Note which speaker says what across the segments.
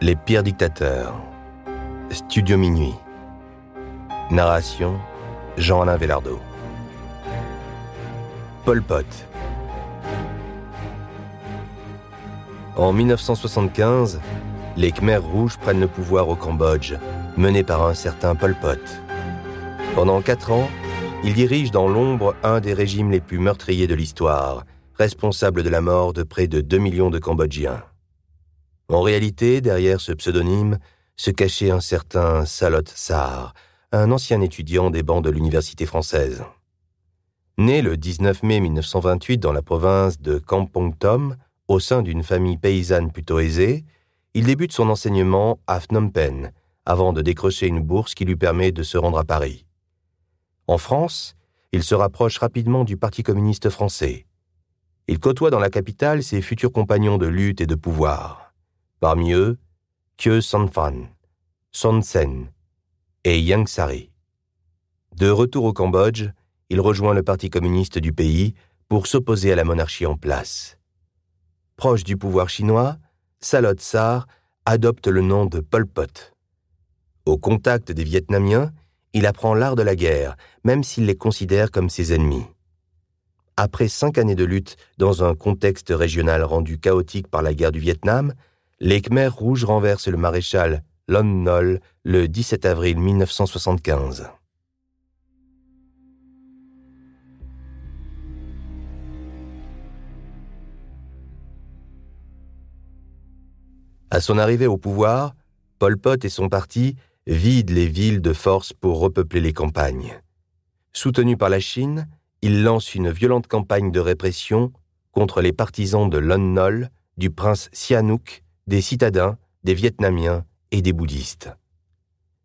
Speaker 1: Les pires dictateurs. Studio Minuit. Narration Jean-Alain Vélardeau. Pol Pot. En 1975, les Khmers rouges prennent le pouvoir au Cambodge, menés par un certain Pol Pot. Pendant quatre ans, il dirige dans l'ombre un des régimes les plus meurtriers de l'histoire, responsable de la mort de près de 2 millions de Cambodgiens. En réalité, derrière ce pseudonyme, se cachait un certain Salot Sar, un ancien étudiant des bancs de l'université française. Né le 19 mai 1928 dans la province de Kampong Tom, au sein d'une famille paysanne plutôt aisée, il débute son enseignement à Phnom Penh, avant de décrocher une bourse qui lui permet de se rendre à Paris. En France, il se rapproche rapidement du Parti communiste français. Il côtoie dans la capitale ses futurs compagnons de lutte et de pouvoir. Parmi eux, Kyo Sanfan, Son Sen et Yang Sari. De retour au Cambodge, il rejoint le Parti communiste du pays pour s'opposer à la monarchie en place. Proche du pouvoir chinois, Salot Sar adopte le nom de Pol Pot. Au contact des Vietnamiens, il apprend l'art de la guerre, même s'il les considère comme ses ennemis. Après cinq années de lutte dans un contexte régional rendu chaotique par la guerre du Vietnam, les Khmers rouges renversent le maréchal Lon Nol le 17 avril 1975. À son arrivée au pouvoir, Pol Pot et son parti vident les villes de force pour repeupler les campagnes. Soutenu par la Chine, il lance une violente campagne de répression contre les partisans de Lon Nol, du prince Sihanouk des citadins, des Vietnamiens et des bouddhistes.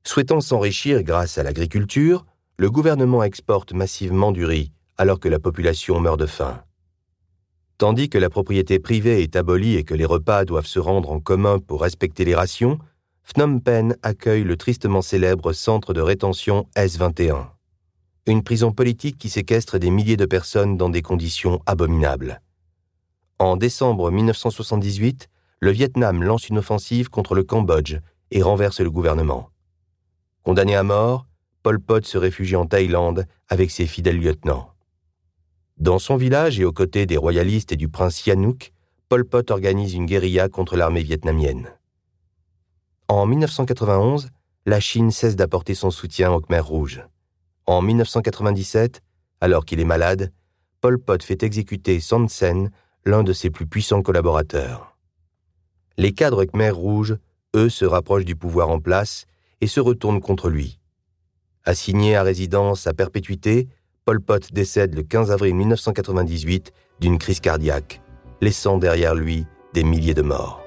Speaker 1: Souhaitant s'enrichir grâce à l'agriculture, le gouvernement exporte massivement du riz alors que la population meurt de faim. Tandis que la propriété privée est abolie et que les repas doivent se rendre en commun pour respecter les rations, Phnom Penh accueille le tristement célèbre centre de rétention S-21, une prison politique qui séquestre des milliers de personnes dans des conditions abominables. En décembre 1978, le Vietnam lance une offensive contre le Cambodge et renverse le gouvernement. Condamné à mort, Pol Pot se réfugie en Thaïlande avec ses fidèles lieutenants. Dans son village et aux côtés des royalistes et du prince Sihanouk, Pol Pot organise une guérilla contre l'armée vietnamienne. En 1991, la Chine cesse d'apporter son soutien au Khmer rouge. En 1997, alors qu'il est malade, Pol Pot fait exécuter Son Sen, l'un de ses plus puissants collaborateurs. Les cadres Khmer rouges, eux, se rapprochent du pouvoir en place et se retournent contre lui. Assigné à résidence à perpétuité, Pol Pot décède le 15 avril 1998 d'une crise cardiaque, laissant derrière lui des milliers de morts.